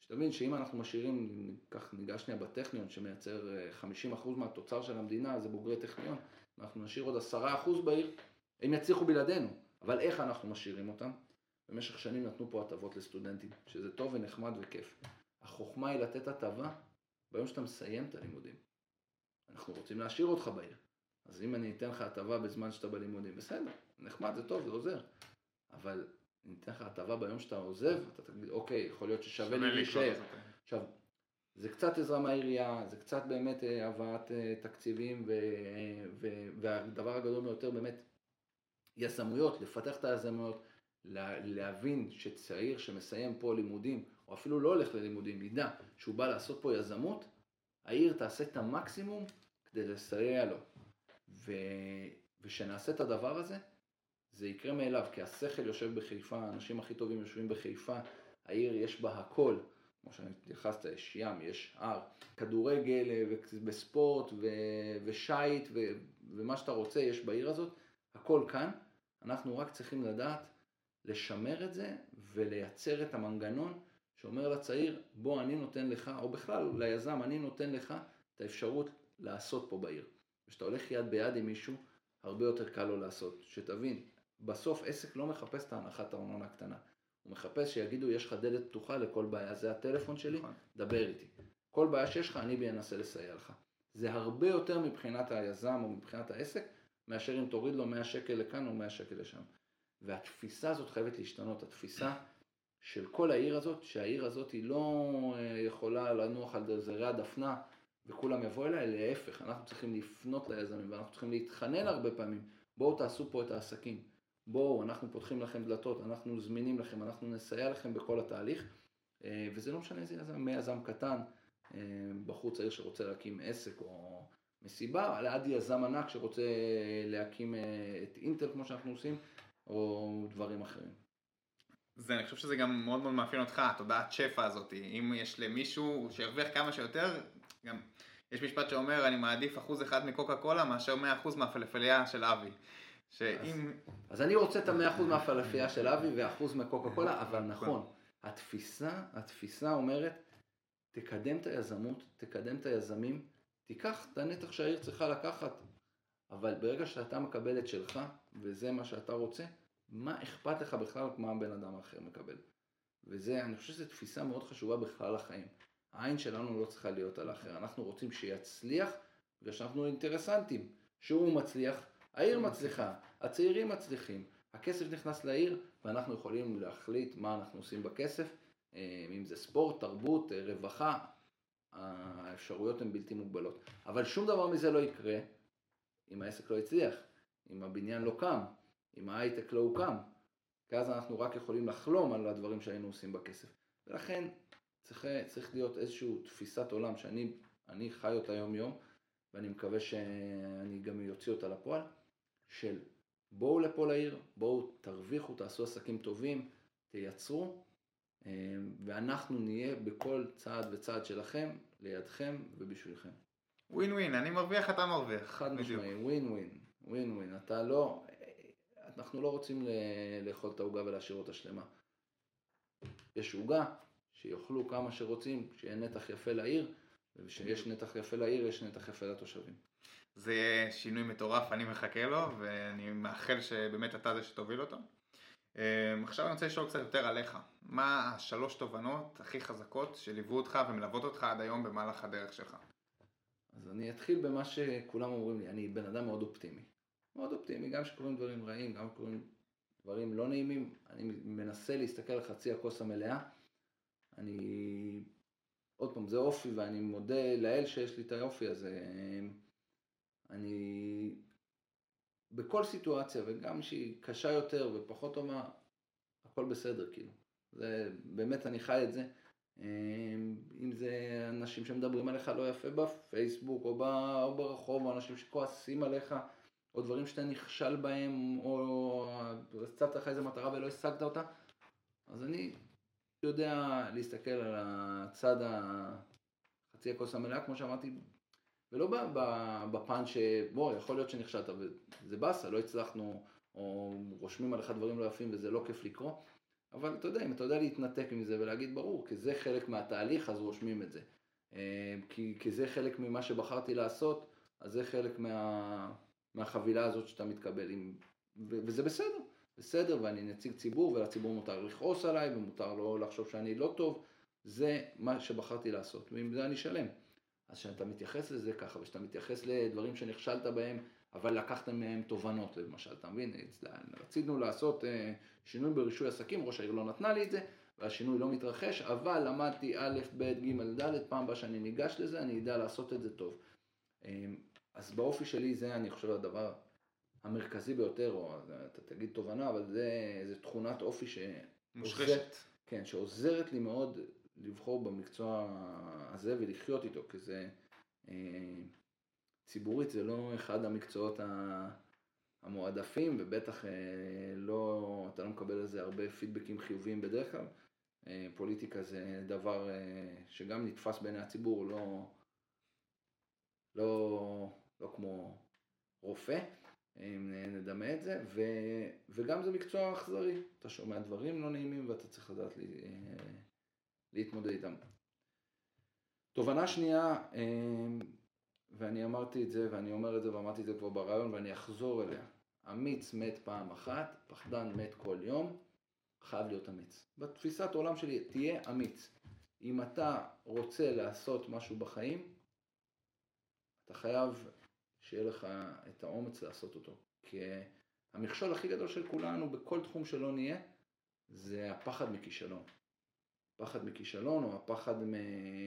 שתבין שאם אנחנו משאירים, כך ניגש שנייה בטכניון שמייצר 50% מהתוצר של המדינה, זה בוגרי טכניון, אנחנו נשאיר עוד 10% בעיר, הם יצליחו בלעדינו, אבל איך אנחנו משאירים אותם? במשך שנים נתנו פה הטבות לסטודנטים, שזה טוב ונחמד וכיף. החוכמה היא לתת הטבה ביום שאתה מסיים את הלימודים. אנחנו רוצים להשאיר אותך בעיר. אז אם אני אתן לך הטבה בזמן שאתה בלימודים, בסדר, נחמד, זה טוב, זה עוזר. אבל אני אתן לך הטבה ביום שאתה עוזב, אתה תגיד, אוקיי, יכול להיות ששווה לי להישאר. עכשיו, זה קצת עזרה מהעירייה, זה קצת באמת אה, הבאת אה, תקציבים, ו, ו, והדבר הגדול ביותר באמת, יזמויות, לפתח את היזמויות, להבין שצעיר שמסיים פה לימודים, או אפילו לא הולך ללימודים, ידע שהוא בא לעשות פה יזמות, העיר תעשה את המקסימום כדי לסייע לו. ו... ושנעשה את הדבר הזה, זה יקרה מאליו, כי השכל יושב בחיפה, האנשים הכי טובים יושבים בחיפה, העיר יש בה הכל, כמו שהתייחסת, יש ים, יש הר, כדורגל וספורט ושייט ומה שאתה רוצה יש בעיר הזאת, הכל כאן, אנחנו רק צריכים לדעת לשמר את זה ולייצר את המנגנון שאומר לצעיר, בוא אני נותן לך, או בכלל ליזם, אני נותן לך את האפשרות לעשות פה בעיר. כשאתה הולך יד ביד עם מישהו, הרבה יותר קל לו לעשות. שתבין, בסוף עסק לא מחפש את ההנחת הארנונה הקטנה. הוא מחפש שיגידו, יש לך דלת פתוחה לכל בעיה, זה הטלפון שלי, נכון. דבר איתי. כל בעיה שיש לך, אני אנסה לסייע לך. זה הרבה יותר מבחינת היזם או מבחינת העסק, מאשר אם תוריד לו 100 שקל לכאן או 100 שקל לשם. והתפיסה הזאת חייבת להשתנות, התפיסה של כל העיר הזאת, שהעיר הזאת היא לא אה, יכולה לנוח על זרי הדפנה וכולם יבואו אליה, להפך, אנחנו צריכים לפנות ליזמים ואנחנו צריכים להתחנן הרבה פעמים, בואו תעשו פה את העסקים, בואו, אנחנו פותחים לכם דלתות, אנחנו זמינים לכם, אנחנו נסייע לכם בכל התהליך, אה, וזה לא משנה איזה יזם, מיזם קטן, אה, בחור צעיר שרוצה להקים עסק או מסיבה, עד יזם ענק שרוצה להקים את אינטל כמו שאנחנו עושים, או דברים אחרים. זה, אני חושב שזה גם מאוד מאוד מאפיין אותך, התודעת שפע הזאת. אם יש למישהו שירוויח כמה שיותר, גם יש משפט שאומר, אני מעדיף אחוז אחד מקוקה קולה מאשר מאה אחוז מהפלפליה של אבי. שאם... אז, אז אני רוצה את המאה אחוז מהפלפליה של אבי ואחוז מקוקה קולה, אבל נכון, התפיסה, התפיסה אומרת, תקדם את היזמות, תקדם את היזמים, תיקח את הנתח שהעיר צריכה לקחת, אבל ברגע שאתה מקבל את שלך, וזה מה שאתה רוצה, מה אכפת לך בכלל מה בן אדם אחר מקבל? וזה, אני חושב שזו תפיסה מאוד חשובה בכלל לחיים. העין שלנו לא צריכה להיות על האחר, אנחנו רוצים שיצליח, בגלל שאנחנו אינטרסנטים. שהוא מצליח, העיר מצליחה, הצעירים מצליחים, הכסף נכנס לעיר, ואנחנו יכולים להחליט מה אנחנו עושים בכסף, אה, אם זה ספורט, תרבות, אה, רווחה, האפשרויות הן בלתי מוגבלות. אבל שום דבר מזה לא יקרה אם העסק לא הצליח, אם הבניין לא קם, אם ההייטק לא הוקם. כי אז אנחנו רק יכולים לחלום על הדברים שהיינו עושים בכסף. ולכן צריך, צריך להיות איזושהי תפיסת עולם שאני חי אותה יום יום, ואני מקווה שאני גם אוציא אותה לפועל, של בואו לפה לעיר, בואו תרוויחו, תעשו עסקים טובים, תייצרו, אה, ואנחנו נהיה בכל צעד וצעד שלכם, לידכם ובשבילכם. ווין ווין, אני מרוויח, אתה מרוויח. חד משמעי, ווין ווין, ווין ווין. אתה לא, אנחנו לא רוצים לאכול את העוגה ולהשאיר אותה שלמה. יש עוגה, שיאכלו כמה שרוצים, שיהיה נתח יפה לעיר, וכשיש נתח יפה לעיר, יש נתח יפה לתושבים. זה יהיה שינוי מטורף, אני מחכה לו, ואני מאחל שבאמת אתה זה שתוביל אותו. אמ, עכשיו אני רוצה לשאול קצת יותר עליך. מה השלוש תובנות הכי חזקות שליוו אותך ומלוות אותך עד היום במהלך הדרך שלך? אז אני אתחיל במה שכולם אומרים לי, אני בן אדם מאוד אופטימי. מאוד אופטימי, גם כשקורים דברים רעים, גם כשקורים דברים לא נעימים, אני מנסה להסתכל על חצי הכוס המלאה. אני, עוד פעם, זה אופי ואני מודה לאל שיש לי את היופי הזה. אני, בכל סיטואציה, וגם שהיא קשה יותר ופחות טובה, הכל בסדר, כאילו. זה, באמת אני חי את זה. אם זה אנשים שמדברים עליך לא יפה בפייסבוק או, ברחוב, או אנשים שכועסים עליך. או דברים שאתה נכשל בהם, או הצבת לך איזה מטרה ולא השגת אותה, אז אני יודע להסתכל על הצד החצי הכוס המלאה, כמו שאמרתי, ולא בפן שבוא, יכול להיות שנכשלת, וזה באסה, לא הצלחנו, או רושמים עליך דברים לא יפים וזה לא כיף לקרוא, אבל אתה יודע, אם אתה יודע להתנתק מזה ולהגיד ברור, כי זה חלק מהתהליך, אז רושמים את זה. אה, כי, כי זה חלק ממה שבחרתי לעשות, אז זה חלק מה... מהחבילה הזאת שאתה מתקבל עם... וזה בסדר, בסדר, ואני נציג ציבור, ולציבור מותר לכעוס עליי, ומותר לו לחשוב שאני לא טוב, זה מה שבחרתי לעשות, ועם זה אני שלם. אז כשאתה מתייחס לזה ככה, וכשאתה מתייחס לדברים שנכשלת בהם, אבל לקחת מהם תובנות, למשל, אתה מבין? רצינו לעשות אה, שינוי ברישוי עסקים, ראש העיר לא נתנה לי את זה, והשינוי לא מתרחש, אבל למדתי א', ב', ג', ד', פעם הבאה שאני ניגש לזה, אני אדע לעשות את זה טוב. אמ, אז באופי שלי זה אני חושב הדבר המרכזי ביותר, או אתה תגיד תובנה, אבל זה, זה תכונת אופי ש... מושרשת. כן, שעוזרת לי מאוד לבחור במקצוע הזה ולחיות איתו, כי זה אה, ציבורית, זה לא אחד המקצועות המועדפים, ובטח אה, לא, אתה לא מקבל על זה הרבה פידבקים חיוביים בדרך כלל. אה, פוליטיקה זה דבר שגם נתפס בעיני הציבור, לא... לא, לא כמו רופא, אם נדמה את זה, ו, וגם זה מקצוע אכזרי, אתה שומע דברים לא נעימים ואתה צריך לדעת לי, להתמודד איתם. תובנה שנייה, ואני אמרתי את זה ואני אומר את זה ואמרתי את זה כבר ברעיון ואני אחזור אליה, אמיץ מת פעם אחת, פחדן מת כל יום, חייב להיות אמיץ. בתפיסת העולם שלי, תהיה אמיץ. אם אתה רוצה לעשות משהו בחיים, אתה חייב שיהיה לך את האומץ לעשות אותו. כי המכשול הכי גדול של כולנו בכל תחום שלא נהיה, זה הפחד מכישלון. פחד מכישלון או הפחד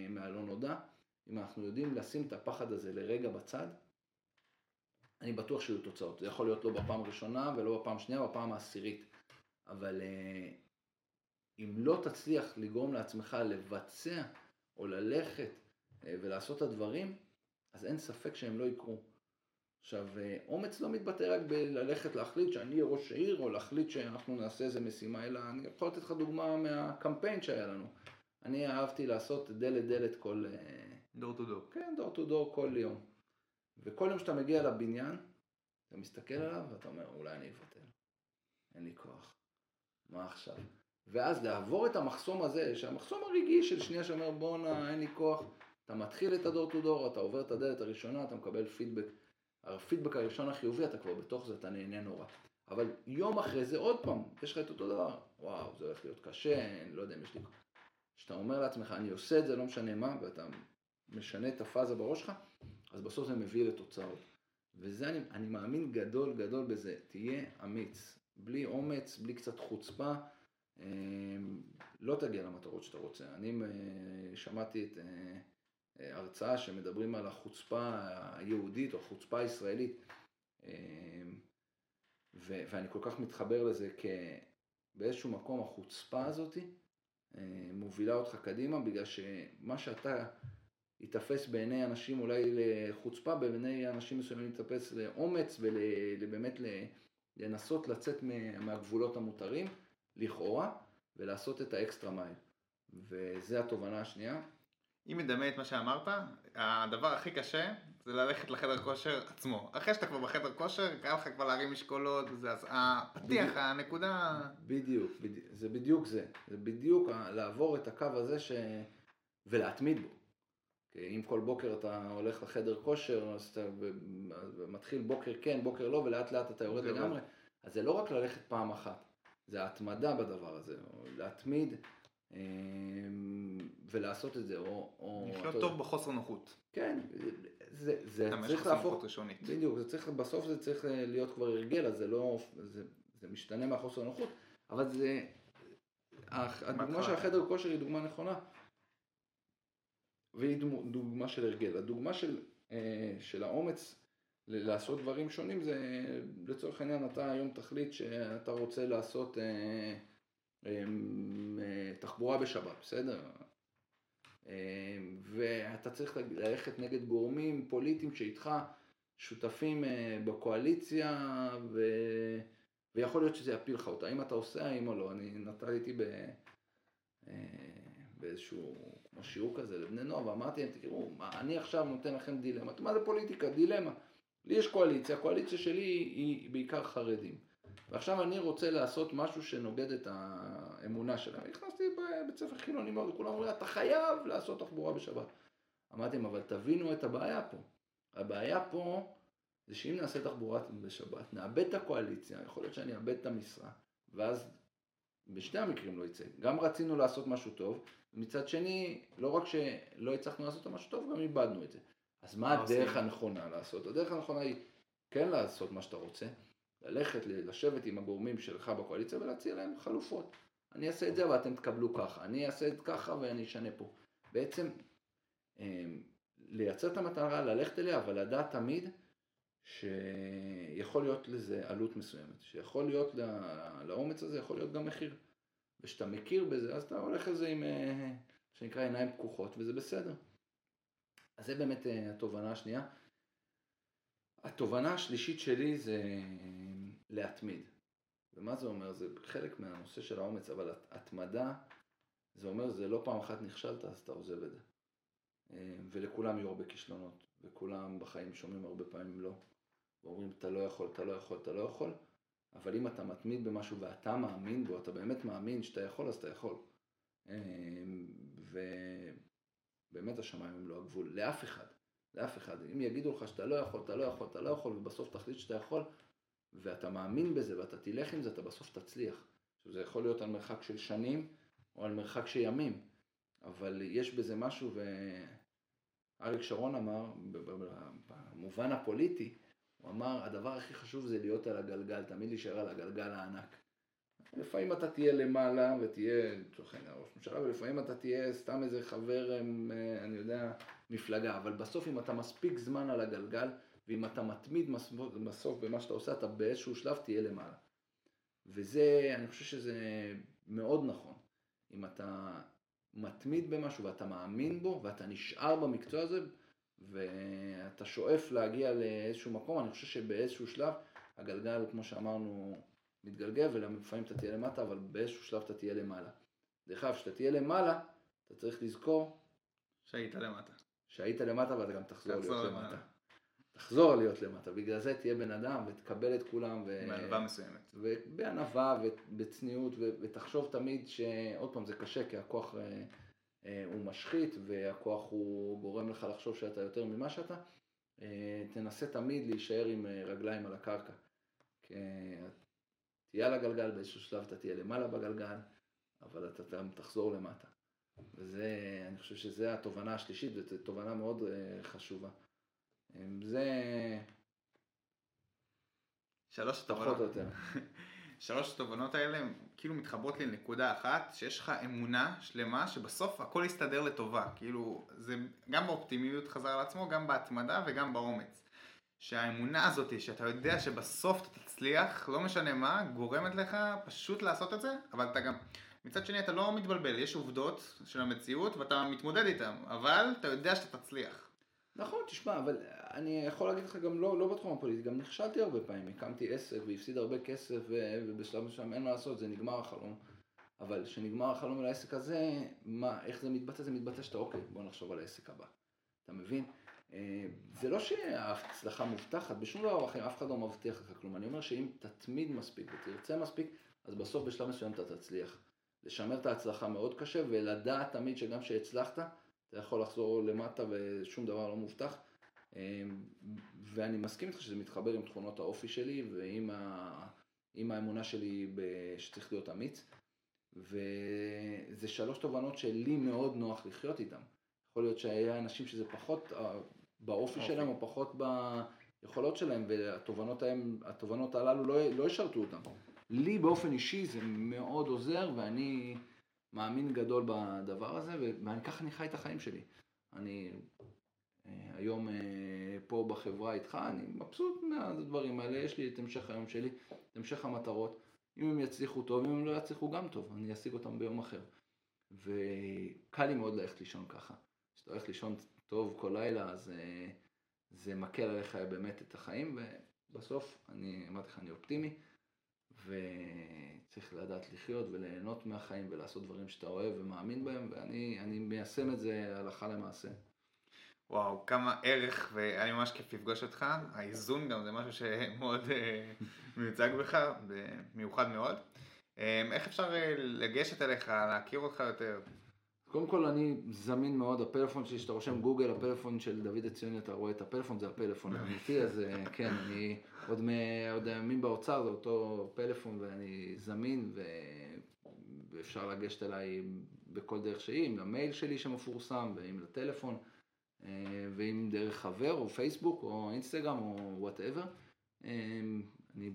מהלא נודע. אם אנחנו יודעים לשים את הפחד הזה לרגע בצד, אני בטוח שיהיו תוצאות. זה יכול להיות לא בפעם הראשונה ולא בפעם השנייה, בפעם העשירית. אבל אה, אם לא תצליח לגרום לעצמך לבצע או ללכת אה, ולעשות את הדברים, אז אין ספק שהם לא יקרו. עכשיו, אה, אומץ לא מתבטא רק בללכת להחליט שאני אהיה ראש העיר, או להחליט שאנחנו נעשה איזה משימה, אלא אני יכול לתת לך דוגמה מהקמפיין שהיה לנו. אני אהבתי לעשות דלת דלת כל... דור טו דור. כן, דור טו דור כל יום. וכל יום שאתה מגיע לבניין, אתה מסתכל עליו ואתה אומר, אולי אני אבטל. אין לי כוח. מה עכשיו? ואז לעבור את המחסום הזה, שהמחסום הרגעי של שנייה שאומר בואנה אין לי כוח, אתה מתחיל את הדור טו דור, אתה עובר את הדלת הראשונה, אתה מקבל פידבק. הפידבק הראשון החיובי, אתה כבר בתוך זה, אתה נהנה נורא. אבל יום אחרי זה עוד פעם, יש לך את אותו דבר, וואו, זה הולך להיות קשה, אני לא יודע אם יש לי... כשאתה אומר לעצמך, אני עושה את זה, לא משנה מה, ואתה משנה את הפאזה בראש שלך, אז בסוף זה מביא לתוצאות. וזה, אני, אני מאמין גדול גדול בזה, תהיה אמיץ. בלי אומץ, בלי קצת חוצפה, אה, לא תגיע למטרות שאתה רוצה. אני אה, שמעתי את אה, הרצאה שמדברים על החוצפה היהודית או החוצפה הישראלית. ו- ואני כל כך מתחבר לזה כי באיזשהו מקום החוצפה הזאתי מובילה אותך קדימה בגלל שמה שאתה ייתפס בעיני אנשים אולי לחוצפה, בעיני אנשים מסוימים ייתפס לאומץ ובאמת לנסות לצאת מהגבולות המותרים, לכאורה, ולעשות את האקסטרה מייל. וזה התובנה השנייה. אם מדמה את מה שאמרת, הדבר הכי קשה זה ללכת לחדר כושר עצמו. אחרי שאתה כבר בחדר כושר, קל לך כבר להרים משקולות, זה הפתיח, הנקודה... בדיוק, בדיוק, זה בדיוק זה. זה בדיוק לעבור את הקו הזה ש... ולהתמיד בו. כי אם כל בוקר אתה הולך לחדר כושר, אז אתה מתחיל בוקר כן, בוקר לא, ולאט לאט אתה יורד לגמרי, אז זה לא רק ללכת פעם אחת, זה ההתמדה בדבר הזה, להתמיד ולעשות את זה, או... או לחיות טוב בחוסר נוחות. כן, זה, זה צריך להפוך, בדיוק, זה צריך, בסוף זה צריך להיות כבר הרגל, אז זה לא, זה, זה משתנה מהחוסר נוחות, אבל זה, הדוגמה של החדר כושר היא דוגמה נכונה. והיא דוגמה של הרגל. הדוגמה של, אה, של האומץ לעשות דברים שונים זה לצורך העניין אתה היום תחליט שאתה רוצה לעשות אה, אה, תחבורה בשבת, בסדר? ואתה צריך ללכת נגד גורמים פוליטיים שאיתך שותפים בקואליציה ו... ויכול להיות שזה יפיל לך אותה, האם אתה עושה, האם או לא. אני נתתי ב... באיזשהו, כמו שיעור כזה לבני נוער, ואמרתי להם, תראו, מה, אני עכשיו נותן לכם דילמה. מה זה פוליטיקה? דילמה. לי יש קואליציה, הקואליציה שלי היא בעיקר חרדים. ועכשיו אני רוצה לעשות משהו שנוגד את האמונה שלהם. נכנסתי לבית ספר חילוני מאוד, וכולם אומרים, אתה חייב לעשות תחבורה בשבת. אמרתי להם, אבל תבינו את הבעיה פה. הבעיה פה זה שאם נעשה תחבורה בשבת, נאבד את הקואליציה, יכול להיות שאני אאבד את המשרה, ואז בשני המקרים לא יצא. גם רצינו לעשות משהו טוב, ומצד שני, לא רק שלא הצלחנו לעשות משהו טוב, גם איבדנו את זה. אז מה הדרך הנכונה לעשות? הדרך הנכונה היא כן לעשות מה שאתה רוצה, ללכת, לשבת עם הגורמים שלך בקואליציה ולהציע להם חלופות. אני אעשה את זה ואתם תקבלו ככה, אני אעשה את ככה ואני אשנה פה. בעצם, אמ, לייצר את המטרה, ללכת אליה, אבל לדעת תמיד שיכול להיות לזה עלות מסוימת, שיכול להיות, לאומץ הזה יכול להיות גם מחיר. וכשאתה מכיר בזה, אז אתה הולך לזה עם, אה, מה שנקרא, עיניים פקוחות, וזה בסדר. אז זה באמת אה, התובנה השנייה. התובנה השלישית שלי זה אה, להתמיד. ומה זה אומר? זה חלק מהנושא של האומץ, אבל התמדה, זה אומר, זה לא פעם אחת נכשלת, אז אתה עוזב את זה. ולכולם יהיו הרבה כישלונות, וכולם בחיים שומעים הרבה פעמים לא. ואומרים, אתה לא יכול, אתה לא יכול, אתה לא יכול. אבל אם אתה מתמיד במשהו ואתה מאמין בו, אתה באמת מאמין שאתה יכול, אז אתה יכול. אמ, ובאמת השמיים הם לא הגבול, לאף אחד, לאף אחד. אם יגידו לך שאתה לא יכול, אתה לא יכול, אתה לא יכול, ובסוף תחליט שאתה יכול, ואתה מאמין בזה ואתה תלך עם זה, אתה בסוף תצליח. עכשיו זה יכול להיות על מרחק של שנים, או על מרחק של ימים, אבל יש בזה משהו, ואריק שרון אמר, במובן הפוליטי, הוא אמר, הדבר הכי חשוב זה להיות על הגלגל, תמיד להישאר על הגלגל הענק. לפעמים אתה תהיה למעלה ותהיה, לצורך העניין, ראש ממשלה, ולפעמים אתה תהיה סתם איזה חבר, אני יודע, מפלגה. אבל בסוף אם אתה מספיק זמן על הגלגל, ואם אתה מתמיד בסוף במה שאתה עושה, אתה באיזשהו שלב תהיה למעלה. וזה, אני חושב שזה מאוד נכון. אם אתה מתמיד במשהו ואתה מאמין בו, ואתה נשאר במקצוע הזה, ואתה שואף להגיע לאיזשהו מקום, אני חושב שבאיזשהו שלב הגלגל, כמו שאמרנו, מתגלגל ולפעמים אתה תהיה למטה, אבל באיזשהו שלב אתה תהיה למעלה. דרך אגב, כשאתה תהיה למעלה, אתה צריך לזכור... שהיית למטה. שהיית למטה ואתה גם תחזור, להיות למטה. למטה. תחזור להיות למטה, בגלל זה תהיה בן אדם ותקבל את כולם. ו... בענווה מסוימת. ובענווה ובצניעות, ו... ותחשוב תמיד שעוד פעם זה קשה כי הכוח אה, אה, הוא משחית והכוח הוא גורם לך לחשוב שאתה יותר ממה שאתה, אה, תנסה תמיד להישאר עם רגליים על הקרקע. תהיה על הגלגל, באיזשהו שלב אתה תהיה למעלה בגלגל, אבל אתה גם תחזור למטה. וזה, אני חושב שזו התובנה השלישית, וזו תובנה מאוד חשובה. זה... שלוש תובנות. פחות או יותר. שלוש התובנות האלה כאילו מתחברות לי לנקודה אחת, שיש לך אמונה שלמה שבסוף הכל יסתדר לטובה. כאילו, זה גם באופטימיות חזר על עצמו, גם בהתמדה וגם באומץ. שהאמונה הזאת, שאתה יודע שבסוף אתה תצליח, לא משנה מה, גורמת לך פשוט לעשות את זה, אבל אתה גם, מצד שני אתה לא מתבלבל, יש עובדות של המציאות ואתה מתמודד איתן, אבל אתה יודע שאתה תצליח. נכון, תשמע, אבל אני יכול להגיד לך גם לא, לא בתחום הפוליטי, גם נכשלתי הרבה פעמים, הקמתי עסק והפסיד הרבה כסף ובשלב מסוים אין מה לעשות, זה נגמר החלום. אבל כשנגמר החלום על העסק הזה, מה, איך זה מתבטא? זה מתבטא שאתה אוקיי, בוא נחשוב על העסק הבא. אתה מבין? אה, זה לא שההצלחה מובטחת, בשום דבר בחיים אף אחד לא מבטיח לך כלום. אני אומר שאם תתמיד מספיק ותרצה מספיק, אז בסוף בשלב מסוים אתה תצליח. לשמר את ההצלחה מאוד קשה ולדעת תמיד שגם כשהצלחת, אתה יכול לחזור למטה ושום דבר לא מובטח. אה, ואני מסכים איתך שזה מתחבר עם תכונות האופי שלי ועם ה... עם האמונה שלי שצריך להיות אמיץ. וזה שלוש תובנות שלי מאוד נוח לחיות איתן. יכול להיות שהיה אנשים שזה פחות אה, באופי שלהם או פחות ביכולות שלהם, והתובנות הללו לא, לא ישרתו אותם. לי באופן אישי זה מאוד עוזר, ואני מאמין גדול בדבר הזה, ואני ככה אני חי את החיים שלי. אני אה, היום אה, פה בחברה איתך, אני מבסוט מהדברים האלה, יש לי את המשך היום שלי, את המשך המטרות. אם הם יצליחו טוב, אם הם לא יצליחו גם טוב, אני אשיג אותם ביום אחר. וקל לי מאוד ללכת לישון ככה. כשאתה הולך לישון טוב כל לילה, אז אה, זה מקל עליך באמת את החיים, ובסוף, אני אמרתי לך, אני אופטימי, וצריך לדעת לחיות וליהנות מהחיים ולעשות דברים שאתה אוהב ומאמין בהם, ואני מיישם את זה הלכה למעשה. וואו, כמה ערך, והיה ממש כיף לפגוש אותך. האיזון גם זה משהו שמאוד אה, מיוצג בך, מיוחד מאוד. אה, איך אפשר אה, לגשת אליך, להכיר אותך יותר? קודם כל אני זמין מאוד, הפלאפון שלי, שאתה רושם גוגל, הפלאפון של דוד עציוני, אתה רואה את הפלאפון, זה הפלאפון האמיתי, אז כן, אני עוד מימים באוצר, זה אותו פלאפון ואני זמין, ו... ואפשר לגשת אליי בכל דרך שהיא, עם המייל שלי שמפורסם, ועם לטלפון. אה, ואם דרך חבר או פייסבוק או אינסטגרם או whatever, אה, אני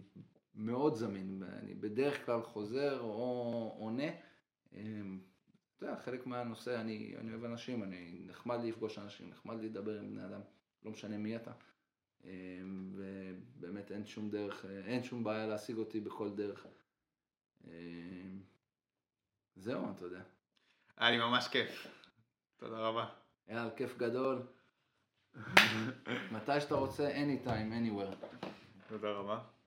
מאוד זמין, אני בדרך כלל חוזר או עונה. אתה יודע, חלק מהנושא, אני, אני אוהב אנשים, אני נחמד לפגוש אנשים, נחמד לדבר עם בני אדם, לא משנה מי אתה. ובאמת אין שום דרך, אין שום בעיה להשיג אותי בכל דרך. זהו, אתה יודע. היה לי ממש כיף. תודה רבה. היה כיף גדול. מתי שאתה רוצה, anytime, anywhere. תודה רבה.